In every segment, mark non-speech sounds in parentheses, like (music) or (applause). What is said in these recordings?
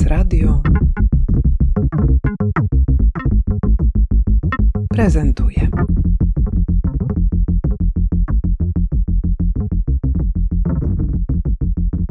SBS Radio prezentuje.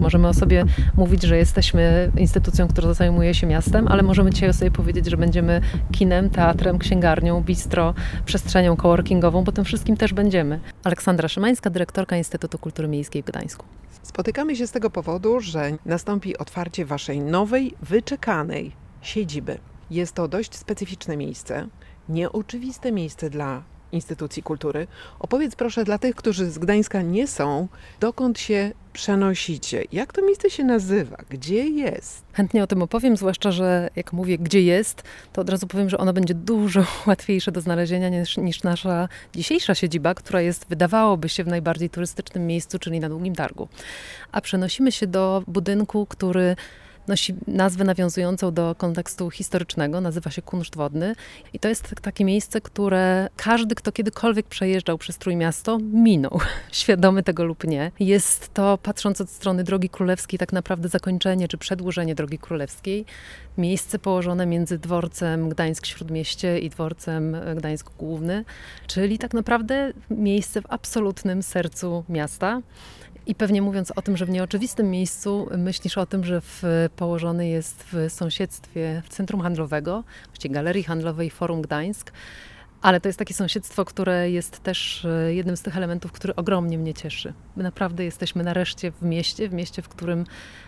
Możemy o sobie mówić, że jesteśmy instytucją, która zajmuje się miastem, ale możemy dzisiaj o sobie powiedzieć, że będziemy kinem, teatrem, księgarnią, bistro, przestrzenią coworkingową, bo tym wszystkim też będziemy. Aleksandra Szymańska, dyrektorka Instytutu Kultury Miejskiej w Gdańsku. Spotykamy się z tego powodu, że nastąpi otwarcie waszej nowej, wyczekanej siedziby. Jest to dość specyficzne miejsce, nieoczywiste miejsce dla instytucji kultury. Opowiedz proszę dla tych, którzy z Gdańska nie są, dokąd się przenosicie? Jak to miejsce się nazywa? Gdzie jest? Chętnie o tym opowiem, zwłaszcza, że jak mówię, gdzie jest, to od razu powiem, że ono będzie dużo (laughs) łatwiejsze do znalezienia niż, niż nasza dzisiejsza siedziba, która jest, wydawałoby się, w najbardziej turystycznym miejscu, czyli na Długim Targu. A przenosimy się do budynku, który nosi nazwę nawiązującą do kontekstu historycznego, nazywa się Kunszt Wodny i to jest takie miejsce, które każdy, kto kiedykolwiek przejeżdżał przez Trójmiasto, minął, (laughs) świadomy tego lub nie. Jest to, patrząc od strony Drogi Królewskiej, tak naprawdę zakończenie czy przedłużenie Drogi Królewskiej. Miejsce położone między dworcem Gdańsk-Śródmieście i dworcem Gdańsk Główny, czyli tak naprawdę miejsce w absolutnym sercu miasta. I pewnie mówiąc o tym, że w nieoczywistym miejscu, myślisz o tym, że w, położony jest w sąsiedztwie centrum handlowego, właściwie galerii handlowej Forum Gdańsk. Ale to jest takie sąsiedztwo, które jest też e, jednym z tych elementów, który ogromnie mnie cieszy. My naprawdę jesteśmy nareszcie w mieście, w mieście, w którym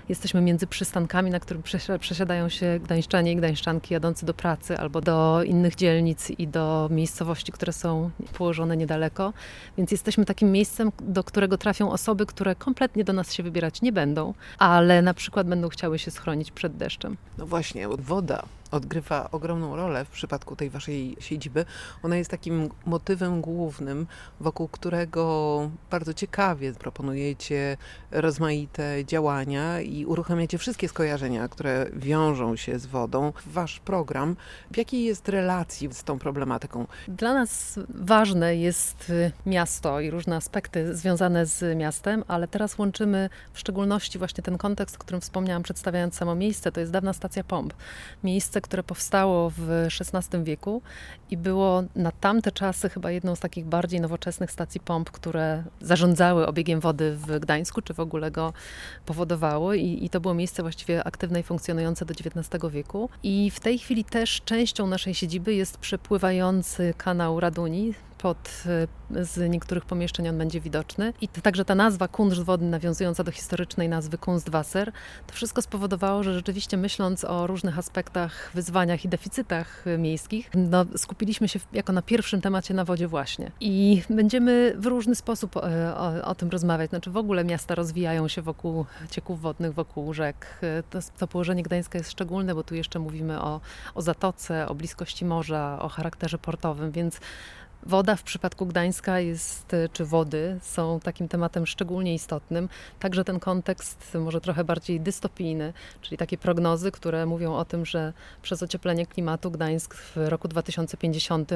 jesteśmy między przystankami, na którym przesiadają się gdańszczanie i gdańszczanki jadący do pracy albo do innych dzielnic i do miejscowości, które są położone niedaleko. Więc jesteśmy takim miejscem, do którego trafią osoby, które kompletnie do nas się wybierać nie będą, ale na przykład będą chciały się schronić przed deszczem. No właśnie, woda odgrywa ogromną rolę w przypadku tej waszej siedziby. Ona jest takim motywem głównym, wokół którego bardzo ciekawie proponujecie rozmaite działania i uruchamiacie wszystkie skojarzenia, które wiążą się z wodą. Wasz program, w jakiej jest relacji z tą problematyką? Dla nas ważne jest y, miasto i różne aspekty związane z miastem, ale teraz łączymy w szczególności właśnie ten kontekst, o którym wspomniałam, przedstawiając samo miejsce. To jest dawna stacja pomp. Miejsce, które powstało w XVI wieku i było na tamte czasy chyba jedną z takich bardziej nowoczesnych stacji pomp, które zarządzały obiegiem wody w Gdańsku, czy w ogóle go powodowały. I, i to było miejsce właściwie aktywne i funkcjonujące do XIX wieku. I w tej chwili też częścią naszej siedziby jest przepływający kanał Raduni, pod, y, z niektórych pomieszczeń on będzie widoczny. I to, także ta nazwa Kunszt Wodny, nawiązująca do historycznej nazwy Kunstwasser, to wszystko spowodowało, że rzeczywiście myśląc o różnych aspektach, wyzwaniach i deficytach y, miejskich, no, skupiliśmy się jako na pierwszym temacie na wodzie właśnie. I będziemy w różny sposób o, y, o, o tym rozmawiać. Znaczy w ogóle miasta rozwijają się wokół cieków wodnych, wokół rzek. To, to położenie Gdańska jest szczególne, bo tu jeszcze mówimy o, o zatoce, o bliskości morza, o charakterze portowym, więc Woda w przypadku Gdańska jest, czy wody są takim tematem szczególnie istotnym. Także ten kontekst może trochę bardziej dystopijny, czyli takie prognozy, które mówią o tym, że przez ocieplenie klimatu Gdańsk w roku 2050,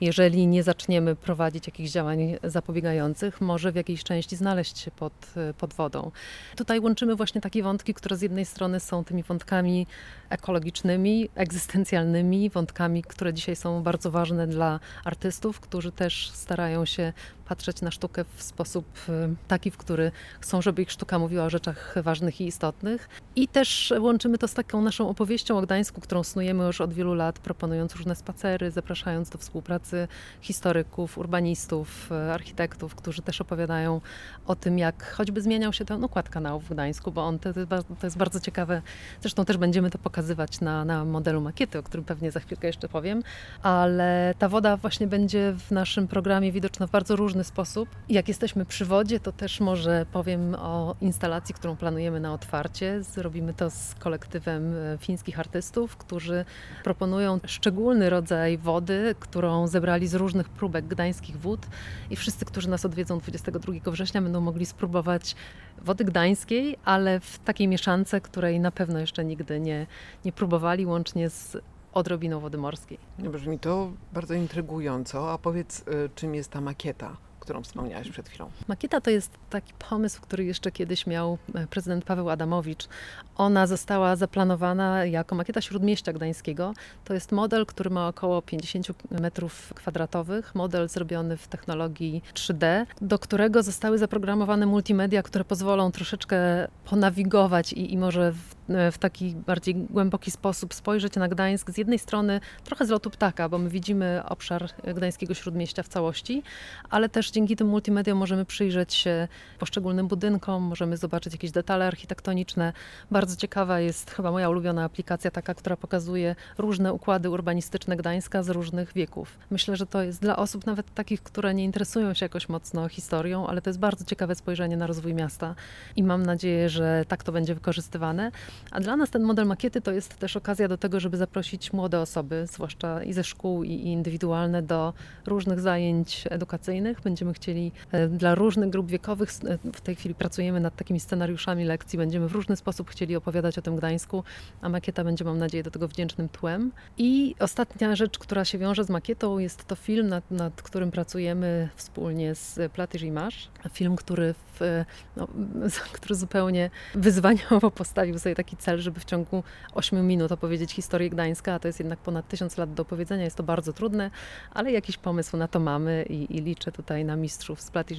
jeżeli nie zaczniemy prowadzić jakichś działań zapobiegających, może w jakiejś części znaleźć się pod, pod wodą. Tutaj łączymy właśnie takie wątki, które z jednej strony są tymi wątkami ekologicznymi, egzystencjalnymi, wątkami, które dzisiaj są bardzo ważne dla artystów, którzy też starają się patrzeć na sztukę w sposób y, taki, w który chcą, żeby ich sztuka mówiła o rzeczach ważnych i istotnych. I też łączymy to z taką naszą opowieścią o Gdańsku, którą snujemy już od wielu lat, proponując różne spacery, zapraszając do współpracy historyków, urbanistów, y, architektów, którzy też opowiadają o tym, jak choćby zmieniał się ten układ kanałów w Gdańsku, bo on to, to jest bardzo ciekawe. Zresztą też będziemy to pokazywać na, na modelu makiety, o którym pewnie za chwilkę jeszcze powiem, ale ta woda właśnie będzie w naszym programie widoczna w bardzo różnych różny sposób. Jak jesteśmy przy wodzie, to też może powiem o instalacji, którą planujemy na otwarcie. Zrobimy to z kolektywem e, fińskich artystów, którzy proponują szczególny rodzaj wody, którą zebrali z różnych próbek gdańskich wód i wszyscy, którzy nas odwiedzą 22 września będą mogli spróbować wody gdańskiej, ale w takiej mieszance, której na pewno jeszcze nigdy nie, nie próbowali, łącznie z odrobiną wody morskiej. Brzmi to bardzo intrygująco. A powiedz, y, czym jest ta makieta? którą wspomniałaś przed chwilą. Makieta to jest taki pomysł, który jeszcze kiedyś miał e, prezydent Paweł Adamowicz. Ona została zaplanowana jako makieta Śródmieścia Gdańskiego. To jest model, który ma około 50 metrów kwadratowych, model zrobiony w technologii 3D, do którego zostały zaprogramowane multimedia, które pozwolą troszeczkę ponawigować i, i może w w taki bardziej głęboki sposób spojrzeć na Gdańsk z jednej strony trochę z lotu ptaka, bo my widzimy obszar gdańskiego śródmieścia w całości, ale też dzięki tym multimediom możemy przyjrzeć się poszczególnym budynkom, możemy zobaczyć jakieś detale architektoniczne. Bardzo ciekawa jest chyba moja ulubiona aplikacja, taka, która pokazuje różne układy urbanistyczne Gdańska z różnych wieków. Myślę, że to jest dla osób nawet takich, które nie interesują się jakoś mocno historią, ale to jest bardzo ciekawe spojrzenie na rozwój miasta i mam nadzieję, że tak to będzie wykorzystywane. A dla nas ten model makiety to jest też okazja do tego, żeby zaprosić młode osoby, zwłaszcza i ze szkół, i indywidualne, do różnych zajęć edukacyjnych. Będziemy chcieli e, dla różnych grup wiekowych, e, w tej chwili pracujemy nad takimi scenariuszami lekcji, będziemy w różny sposób chcieli opowiadać o tym Gdańsku, a makieta będzie, mam nadzieję, do tego wdzięcznym tłem. I ostatnia rzecz, która się wiąże z makietą, jest to film, nad, nad którym pracujemy wspólnie z Platy Image. Film, który, w, no, (laughs) który zupełnie wyzwaniowo postawił sobie taki cel, żeby w ciągu 8 minut opowiedzieć historię Gdańska, a to jest jednak ponad tysiąc lat do opowiedzenia. Jest to bardzo trudne, ale jakiś pomysł na to mamy i, i liczę tutaj na mistrzów z Platiż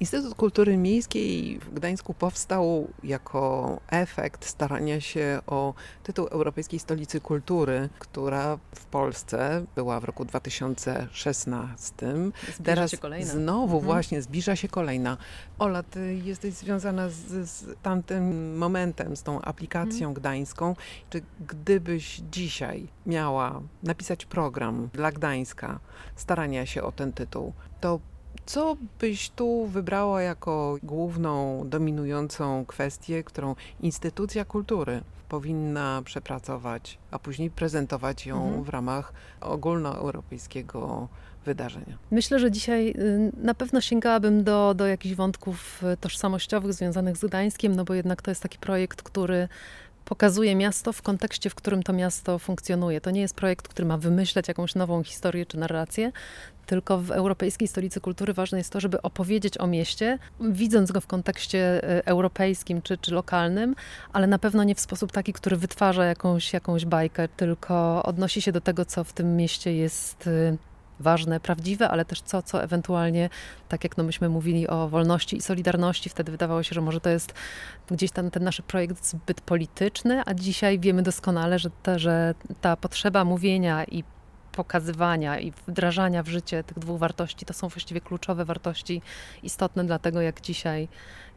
Instytut Kultury Miejskiej w Gdańsku powstał jako efekt starania się o tytuł Europejskiej Stolicy Kultury, która w Polsce była w roku 2016. Zbliża Teraz znowu mhm. właśnie zbliża się kolejna. Ola, ty jesteś związana z, z tamtym momentem, z tą aplikacją Mhm. Gdańską. Czy gdybyś dzisiaj miała napisać program dla Gdańska, starania się o ten tytuł, to co byś tu wybrała jako główną, dominującą kwestię, którą instytucja kultury powinna przepracować, a później prezentować ją mhm. w ramach ogólnoeuropejskiego wydarzenia? Myślę, że dzisiaj y, na pewno sięgałabym do, do jakichś wątków y, tożsamościowych związanych z Gdańskiem, no bo jednak to jest taki projekt, który pokazuje miasto w kontekście, w którym to miasto funkcjonuje. To nie jest projekt, który ma wymyślać jakąś nową historię czy narrację, tylko w Europejskiej Stolicy Kultury ważne jest to, żeby opowiedzieć o mieście, widząc go w kontekście e, europejskim czy, czy lokalnym, ale na pewno nie w sposób taki, który wytwarza jakąś, jakąś bajkę, tylko odnosi się do tego, co w tym mieście jest e, ważne, prawdziwe, ale też co, co ewentualnie, tak jak no myśmy mówili o wolności i solidarności, wtedy wydawało się, że może to jest gdzieś tam ten nasz projekt zbyt polityczny, a dzisiaj wiemy doskonale, że że ta potrzeba mówienia i pokazywania i wdrażania w życie tych dwóch wartości to są właściwie kluczowe wartości istotne dla tego, jak dzisiaj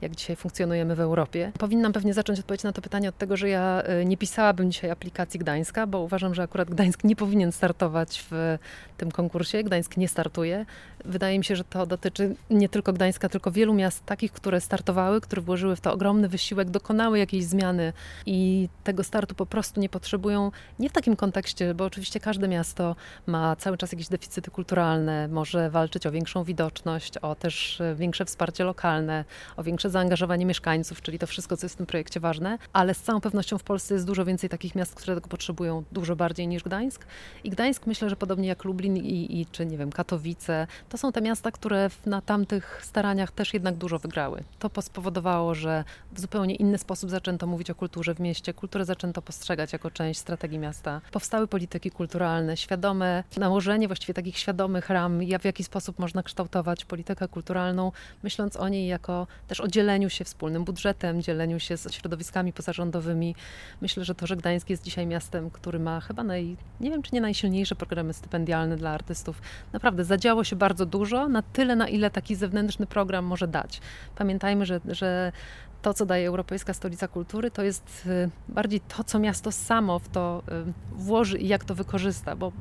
jak dzisiaj funkcjonujemy w Europie. Powinnam pewnie zacząć odpowiedź na to pytanie od tego, że ja y, nie pisałabym dzisiaj aplikacji Gdańska, bo uważam, że akurat Gdańsk nie powinien startować w tym konkursie. Gdańsk nie startuje. Wydaje mi się, że to dotyczy nie tylko Gdańska, tylko wielu miast takich, które startowały, które włożyły w to ogromny wysiłek, dokonały jakiejś zmiany i tego startu po prostu nie potrzebują. Nie w takim kontekście, bo oczywiście każde miasto ma cały czas jakieś deficyty kulturalne, może walczyć o większą widoczność, o też y, większe wsparcie lokalne, o większe zaangażowanie mieszkańców, czyli to wszystko, co jest w tym projekcie ważne, ale z całą pewnością w Polsce jest dużo więcej takich miast, które tego potrzebują dużo bardziej niż Gdańsk. I Gdańsk myślę, że podobnie jak Lublin i, i czy nie wiem, Katowice, to są te miasta, które na tamtych staraniach też jednak dużo wygrały. To spowodowało, że w zupełnie inny sposób zaczęto mówić o kulturze w mieście, kulturę zaczęto postrzegać jako część strategii miasta. Powstały polityki kulturalne, świadome nałożenie właściwie takich świadomych ram, w jaki sposób można kształtować politykę kulturalną, myśląc o niej jako też o dzieleniu się wspólnym budżetem, dzieleniu się z środowiskami pozarządowymi. Myślę, że to, że Gdańsk jest dzisiaj miastem, który ma chyba naj, nie wiem czy nie najsilniejsze programy stypendialne dla artystów. Naprawdę zadziało się bardzo dużo, na tyle, na ile taki zewnętrzny program może dać. Pamiętajmy, że, że to, co daje Europejska Stolica Kultury, to jest y, bardziej to, co miasto samo w to y, włoży i jak to wykorzysta, bo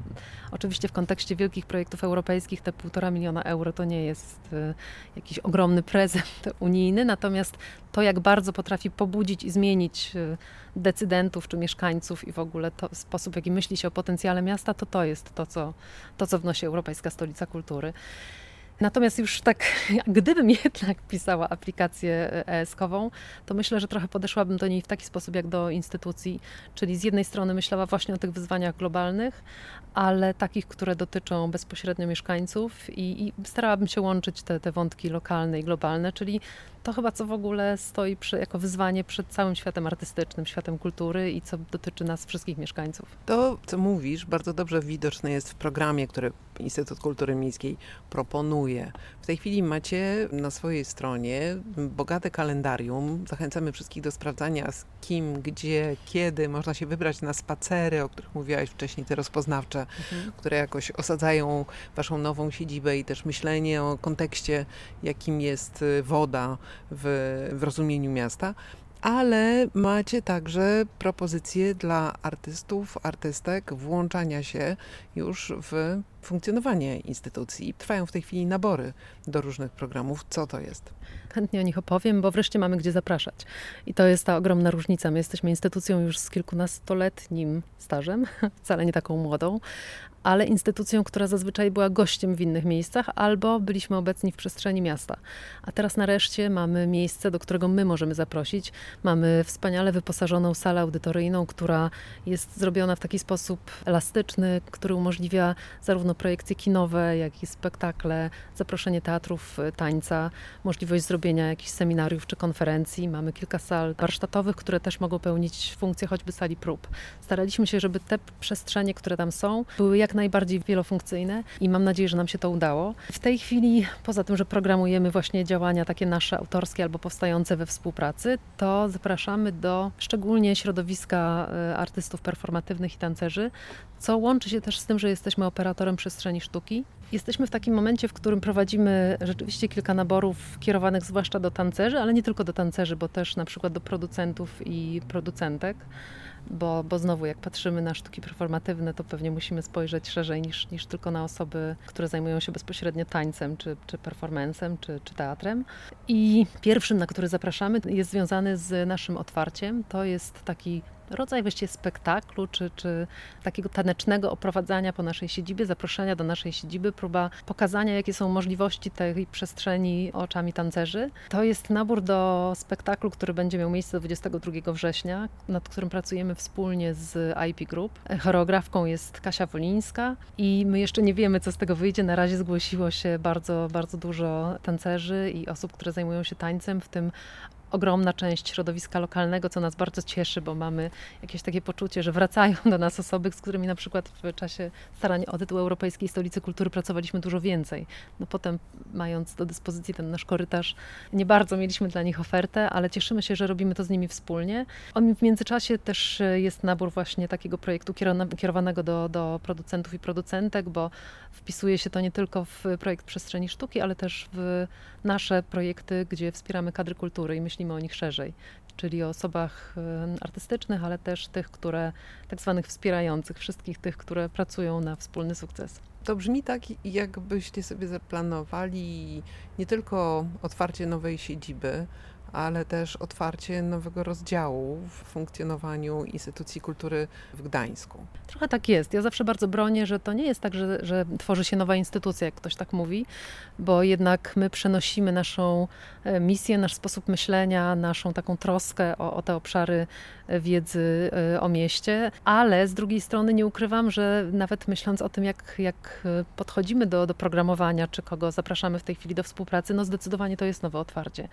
oczywiście w kontekście wielkich projektów europejskich te półtora miliona euro to nie jest y, jakiś ogromny prezent (laughs) unijny, natomiast to, jak bardzo potrafi pobudzić i zmienić decydentów czy mieszkańców i w ogóle to sposób, w jaki myśli się o potencjale miasta, to to jest to, co, to, co wnosi Europejska Stolica Kultury. Natomiast już tak, (laughs) gdybym (laughs) jednak pisała aplikację ESK-ową, to myślę, że trochę podeszłabym do niej w taki sposób jak do instytucji, czyli z jednej strony myślała właśnie o tych wyzwaniach globalnych, ale takich, które dotyczą bezpośrednio mieszkańców i, i starałabym się łączyć te, te wątki lokalne i globalne, czyli to chyba co w ogóle stoi przy, jako wyzwanie przed całym światem artystycznym, światem kultury i co dotyczy nas wszystkich mieszkańców. To, co mówisz, bardzo dobrze widoczne jest w programie, który Instytut Kultury Miejskiej proponuje. W tej chwili macie na swojej stronie bogate kalendarium. Zachęcamy wszystkich do sprawdzania z kim, gdzie, kiedy można się wybrać na spacery, o których mówiłaś wcześniej, te rozpoznawcze, mhm. które jakoś osadzają waszą nową siedzibę i też myślenie o kontekście, jakim jest woda w, w rozumieniu miasta ale macie także propozycje dla artystów, artystek włączania się już w funkcjonowanie instytucji. Trwają w tej chwili nabory do różnych programów. Co to jest? Chętnie o nich opowiem, bo wreszcie mamy gdzie zapraszać. I to jest ta ogromna różnica. My jesteśmy instytucją już z kilkunastoletnim stażem, (laughs) wcale nie taką młodą, ale instytucją, która zazwyczaj była gościem w innych miejscach, albo byliśmy obecni w przestrzeni miasta. A teraz nareszcie mamy miejsce, do którego my możemy zaprosić. Mamy wspaniale wyposażoną salę audytoryjną, która jest zrobiona w taki sposób elastyczny, który umożliwia zarówno projekcje kinowe, jak i spektakle, zaproszenie teatrów tańca, możliwość zrobienia jakichś seminariów czy konferencji. Mamy kilka sal warsztatowych, które też mogą pełnić funkcję choćby sali prób. Staraliśmy się, żeby te przestrzenie, które tam są, były jak najbardziej wielofunkcyjne i mam nadzieję, że nam się to udało. W tej chwili, poza tym, że programujemy właśnie działania takie nasze autorskie albo powstające we współpracy, to zapraszamy do szczególnie środowiska e, artystów performatywnych i tancerzy, co łączy się też z tym, że jesteśmy operatorem przestrzeni sztuki. Jesteśmy w takim momencie, w którym prowadzimy rzeczywiście kilka naborów kierowanych zwłaszcza do tancerzy, ale nie tylko do tancerzy, bo też na przykład do producentów i producentek bo, bo znowu jak patrzymy na sztuki performatywne, to pewnie musimy spojrzeć szerzej niż, niż tylko na osoby, które zajmują się bezpośrednio tańcem, czy, czy performancem, czy, czy teatrem. I pierwszym, na który zapraszamy, jest związany z naszym otwarciem. To jest taki rodzaj właściwie spektaklu, czy, czy takiego tanecznego oprowadzania po naszej siedzibie, zaproszenia do naszej siedziby, próba pokazania, jakie są możliwości tej przestrzeni oczami tancerzy. To jest nabór do spektaklu, który będzie miał miejsce 22 września, nad którym pracujemy wspólnie z IP Group. Choreografką jest Kasia Wolińska i my jeszcze nie wiemy, co z tego wyjdzie. Na razie zgłosiło się bardzo, bardzo dużo tancerzy i osób, które zajmują się tańcem, w tym ogromna część środowiska lokalnego, co nas bardzo cieszy, bo mamy jakieś takie poczucie, że wracają do nas osoby, z którymi na przykład w czasie starań o tytuł Europejskiej Stolicy Kultury pracowaliśmy dużo więcej. No potem, mając do dyspozycji ten nasz korytarz, nie bardzo mieliśmy dla nich ofertę, ale cieszymy się, że robimy to z nimi wspólnie. W międzyczasie też jest nabór właśnie takiego projektu kierowanego do, do producentów i producentek, bo wpisuje się to nie tylko w projekt przestrzeni sztuki, ale też w nasze projekty, gdzie wspieramy kadry kultury i myślimy o nich szerzej, czyli o osobach artystycznych, ale też tych, które tak zwanych wspierających, wszystkich tych, które pracują na wspólny sukces. To brzmi tak, jakbyście sobie zaplanowali nie tylko otwarcie nowej siedziby, ale też otwarcie nowego rozdziału w funkcjonowaniu instytucji kultury w Gdańsku. Trochę tak jest. Ja zawsze bardzo bronię, że to nie jest tak, że, że tworzy się nowa instytucja, jak ktoś tak mówi, bo jednak my przenosimy naszą e, misję, nasz sposób myślenia, naszą taką troskę o, o te obszary e, wiedzy e, o mieście, ale z drugiej strony nie ukrywam, że nawet myśląc o tym, jak, jak podchodzimy do, do programowania, czy kogo zapraszamy w tej chwili do współpracy, no zdecydowanie to jest nowe otwarcie.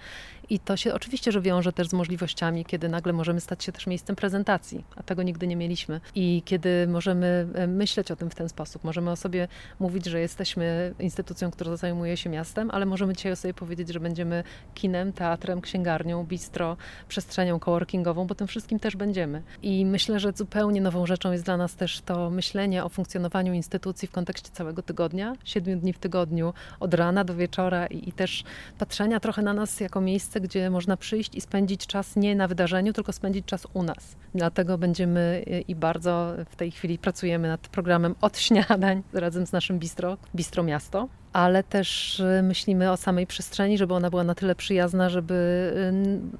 I to się oczywiście, że wiąże też z możliwościami, kiedy nagle możemy stać się też miejscem prezentacji, a tego nigdy nie mieliśmy. I kiedy możemy e, myśleć o tym w ten sposób, możemy o sobie mówić, że jesteśmy instytucją, która zajmuje się miastem, ale możemy dzisiaj o sobie powiedzieć, że będziemy kinem, teatrem, księgarnią, bistro, przestrzenią coworkingową, bo tym wszystkim też będziemy. I myślę, że zupełnie nową rzeczą jest dla nas też to myślenie o funkcjonowaniu instytucji w kontekście całego tygodnia, siedmiu dni w tygodniu, od rana do wieczora i, i też patrzenia trochę na nas jako miejsce, gdzie można przyjść i spędzić czas nie na wydarzeniu, tylko spędzić czas u nas. Dlatego będziemy i bardzo w tej chwili pracujemy nad programem (laughs) od śniadań razem z naszym bistro, Bistro Miasto ale też y, myślimy o samej przestrzeni, żeby ona była na tyle przyjazna, żeby,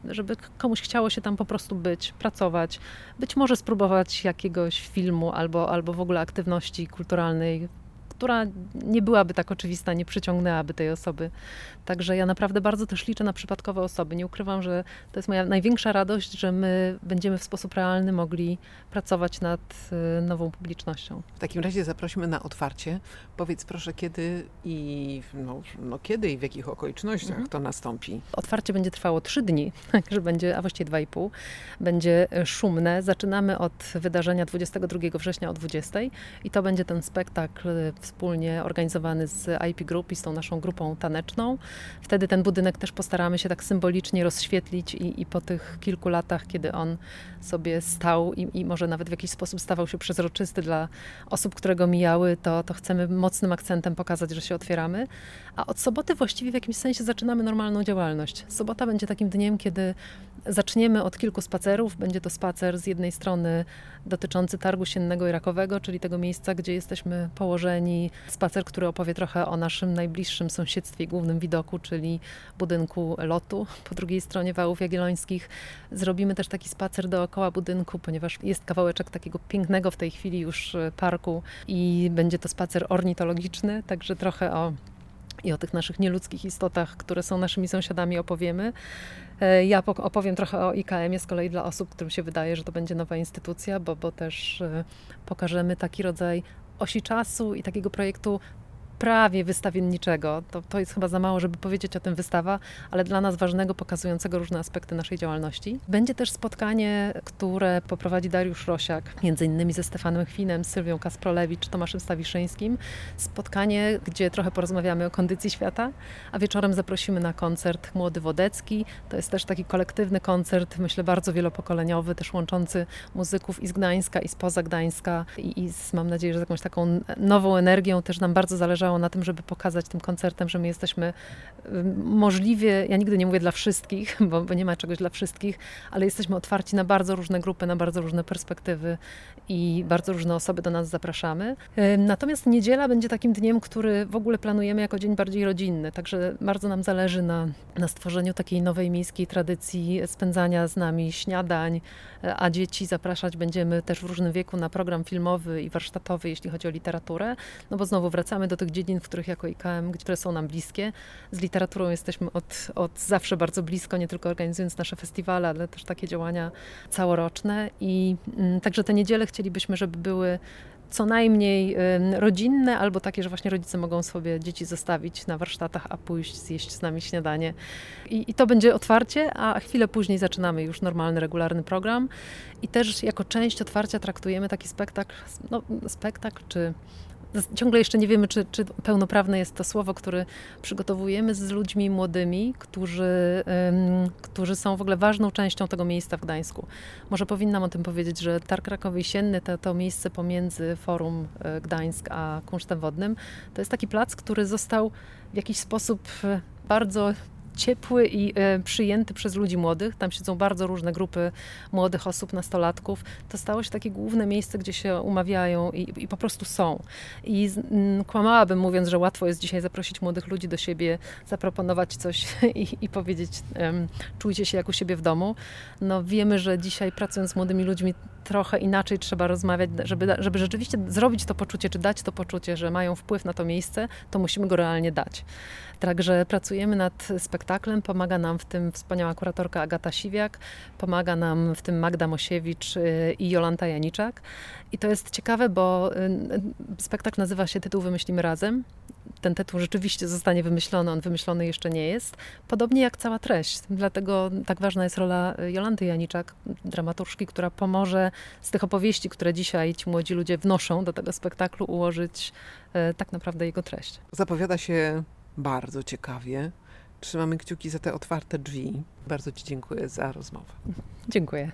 żeby komuś chciało się tam po prostu być, pracować, być może spróbować jakiegoś filmu albo, albo w ogóle aktywności kulturalnej która nie byłaby tak oczywista, nie przyciągnęłaby tej osoby. Także ja naprawdę bardzo też liczę na przypadkowe osoby. Nie ukrywam, że to jest moja największa radość, że my będziemy w sposób realny mogli pracować nad y, nową publicznością. W takim razie zaprosimy na otwarcie. Powiedz proszę, kiedy i no, no kiedy i w jakich okolicznościach mhm. to nastąpi? Otwarcie będzie trwało trzy dni, (laughs) także będzie, a właściwie dwa i pół. Będzie szumne. Zaczynamy od wydarzenia 22 września o 20 i to będzie ten spektakl wspólnie organizowany z IP Group i z tą naszą grupą taneczną. Wtedy ten budynek też postaramy się tak symbolicznie rozświetlić i, i po tych kilku latach, kiedy on sobie stał i, i, może nawet w jakiś sposób stawał się przezroczysty dla osób, które go mijały, to, to chcemy mocnym akcentem pokazać, że się otwieramy. A od soboty właściwie w jakimś sensie zaczynamy normalną działalność. Sobota będzie takim dniem, kiedy zaczniemy od kilku spacerów. Będzie to spacer z jednej strony dotyczący targu siennego i rakowego, czyli tego miejsca, gdzie jesteśmy położeni. Spacer, który opowie trochę o naszym najbliższym sąsiedztwie głównym widoku, czyli budynku lotu po drugiej stronie Wałów Jagiellońskich. Zrobimy też taki spacer dookoła budynku, ponieważ jest kawałeczek takiego pięknego w tej chwili już parku i będzie to spacer ornitologiczny, także trochę o i o tych naszych nieludzkich istotach, które są naszymi sąsiadami, opowiemy. E, ja opowiem trochę o IKM-ie z kolei dla osób, którym się wydaje, że to będzie nowa instytucja, bo, bo też e, pokażemy taki rodzaj osi czasu i takiego projektu prawie wystawienniczego. To, to jest chyba za mało, żeby powiedzieć o tym wystawa, ale dla nas ważnego, pokazującego różne aspekty naszej działalności. Będzie też spotkanie, które poprowadzi Dariusz Rosiak, między innymi ze Stefanem Chwinem, Sylwią Kasprolewicz, Tomaszem Stawiszyńskim. Spotkanie, gdzie trochę porozmawiamy o kondycji świata, a wieczorem zaprosimy na koncert Młody Wodecki. To jest też taki kolektywny koncert, myślę bardzo wielopokoleniowy, też łączący muzyków i z Gdańska, i spoza Gdańska i, i z, mam nadzieję, że z jakąś taką nową energią. Też nam bardzo zależy zależało na tym, żeby pokazać tym koncertem, że my jesteśmy możliwie, ja nigdy nie mówię dla wszystkich, (laughs) bo, bo nie ma czegoś dla wszystkich, ale jesteśmy otwarci na bardzo różne grupy, na bardzo różne perspektywy i bardzo różne osoby do nas zapraszamy. Natomiast niedziela będzie takim dniem, który w ogóle planujemy jako dzień bardziej rodzinny, także bardzo nam zależy na, na stworzeniu takiej nowej miejskiej tradycji spędzania z nami śniadań, a dzieci zapraszać będziemy też w różnym wieku na program filmowy i warsztatowy, jeśli chodzi o literaturę, no bo znowu wracamy do tych dziedzin, w których jako IKM, które są nam bliskie. Z literaturą jesteśmy od, od zawsze bardzo blisko, nie tylko organizując nasze festiwale, ale też takie działania całoroczne i mm, także te niedziele chcielibyśmy, żeby były co najmniej rodzinne, albo takie, że właśnie rodzice mogą sobie dzieci zostawić na warsztatach, a pójść zjeść z nami śniadanie. I, I, to będzie otwarcie, a chwilę później zaczynamy już normalny, regularny program. I też jako część otwarcia traktujemy taki spektakl, no, spektakl czy ciągle jeszcze nie wiemy, czy, czy pełnoprawne jest to słowo, które przygotowujemy z ludźmi młodymi, którzy, um, którzy są w ogóle ważną częścią tego miejsca w Gdańsku. Może powinnam o tym powiedzieć, że Targ Krakowy to, to miejsce pomiędzy Forum e, Gdańsk a Kunsztem Wodnym, to jest taki plac, który został w jakiś sposób e, bardzo ciepły i e, przyjęty przez ludzi młodych. Tam siedzą bardzo różne grupy młodych osób, nastolatków. To stało się takie główne miejsce, gdzie się umawiają i, i po prostu są. I z, m, kłamałabym mówiąc, że łatwo jest dzisiaj zaprosić młodych ludzi do siebie, zaproponować coś (laughs) i, i powiedzieć czujcie się jak u siebie w domu. No wiemy, że dzisiaj pracując z młodymi ludźmi trochę inaczej trzeba rozmawiać, żeby, żeby rzeczywiście zrobić to poczucie, czy dać to poczucie, że mają wpływ na to miejsce, to musimy go realnie dać. Także pracujemy nad spektaklem, pomaga nam w tym wspaniała kuratorka Agata Siwiak, pomaga nam w tym Magda Mosiewicz y, i Jolanta Janiczak. I to jest ciekawe, bo y, spektakl nazywa się Tytuł Wymyślimy Razem. Ten tytuł rzeczywiście zostanie wymyślony, on wymyślony jeszcze nie jest. Podobnie jak cała treść. Dlatego tak ważna jest rola Jolanty Janiczak, dramaturżki, która pomoże z tych opowieści, które dzisiaj ci młodzi ludzie wnoszą do tego spektaklu, ułożyć y, tak naprawdę jego treść. Zapowiada się bardzo ciekawie. Trzymamy kciuki za te otwarte drzwi. Bardzo Ci dziękuję za rozmowę. Dziękuję.